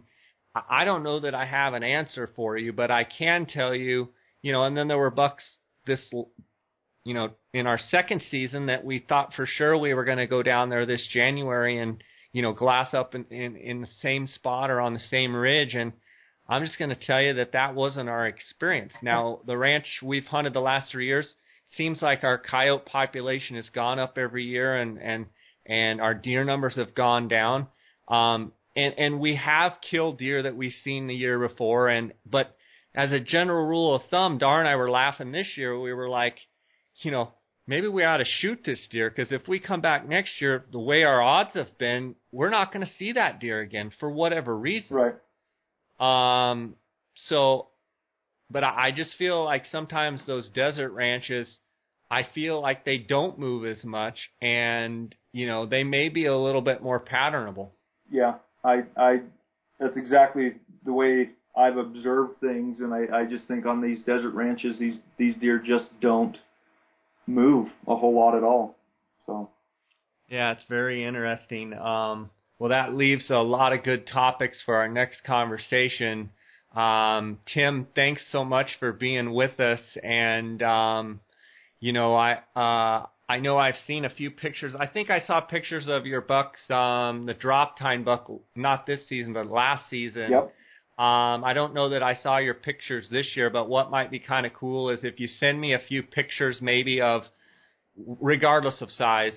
I don't know that I have an answer for you, but I can tell you, you know, and then there were bucks this, you know, in our second season that we thought for sure we were going to go down there this January and, you know, glass up in, in, in the same spot or on the same ridge. And I'm just going to tell you that that wasn't our experience. Now, the ranch we've hunted the last three years seems like our coyote population has gone up every year and, and, and our deer numbers have gone down. Um, and, and we have killed deer that we've seen the year before. And, but as a general rule of thumb, Darr and I were laughing this year. We were like, you know, maybe we ought to shoot this deer because if we come back next year, the way our odds have been, we're not going to see that deer again for whatever reason. Right. Um. So, but I, I just feel like sometimes those desert ranches, I feel like they don't move as much, and you know they may be a little bit more patternable. Yeah, I, I, that's exactly the way I've observed things, and I, I just think on these desert ranches, these these deer just don't move a whole lot at all. So. Yeah, it's very interesting. Um, well, that leaves a lot of good topics for our next conversation. Um, Tim, thanks so much for being with us. And um, you know, I uh, I know I've seen a few pictures. I think I saw pictures of your bucks, um, the drop tine buck, not this season, but last season. Yep. Um, I don't know that I saw your pictures this year, but what might be kind of cool is if you send me a few pictures, maybe of, regardless of size,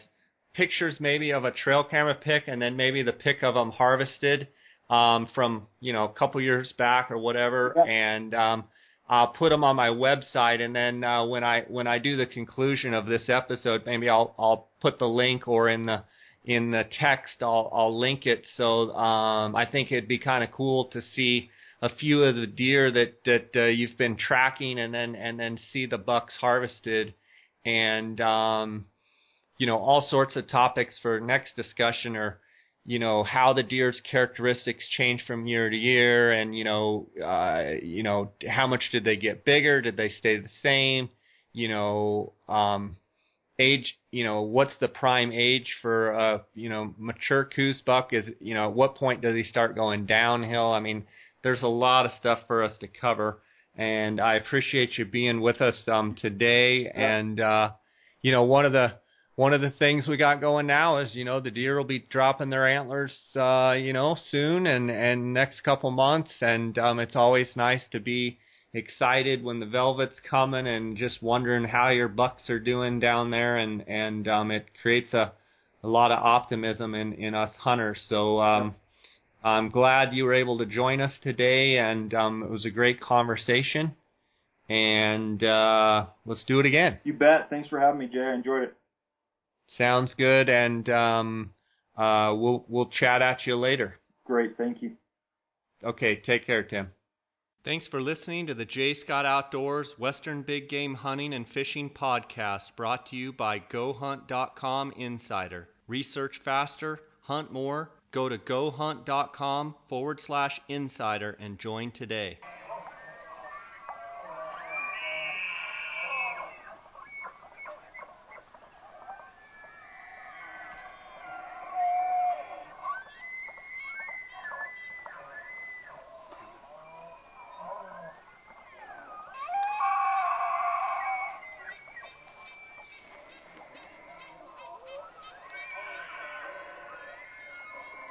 pictures maybe of a trail camera pick, and then maybe the pick of them harvested um, from you know a couple years back or whatever, Yep. and um, I'll put them on my website. And then uh, when I when I do the conclusion of this episode, maybe I'll I'll put the link or in the in the text I'll I'll link it. So um, I think it'd be kind of cool to see a few of the deer that that uh, you've been tracking, and then and then see the bucks harvested, and um, you know all sorts of topics for next discussion or you know how the deer's characteristics change from year to year, and you know uh, you know how much did they get bigger? Did they stay the same? You know um, age you know what's the prime age for a you know mature Coues buck is you know at what point does he start going downhill i mean there's a lot of stuff for us to cover and i appreciate you being with us um today and uh you know one of the one of the things we got going now is you know the deer will be dropping their antlers uh you know soon and and next couple months and um it's always nice to be excited when the velvet's coming and just wondering how your bucks are doing down there and and um it creates a a lot of optimism in in us hunters so um I'm glad you were able to join us today and um it was a great conversation and uh let's do it again You bet. Thanks for having me, Jay. I enjoyed it. Sounds good and um uh we'll we'll chat at you later Great. Thank you. okay take care tim Thanks for listening to the J. Scott Outdoors Western Big Game Hunting and Fishing Podcast brought to you by GoHunt.com Insider. Research faster, hunt more. Go to GoHunt.com forward slash insider and join today.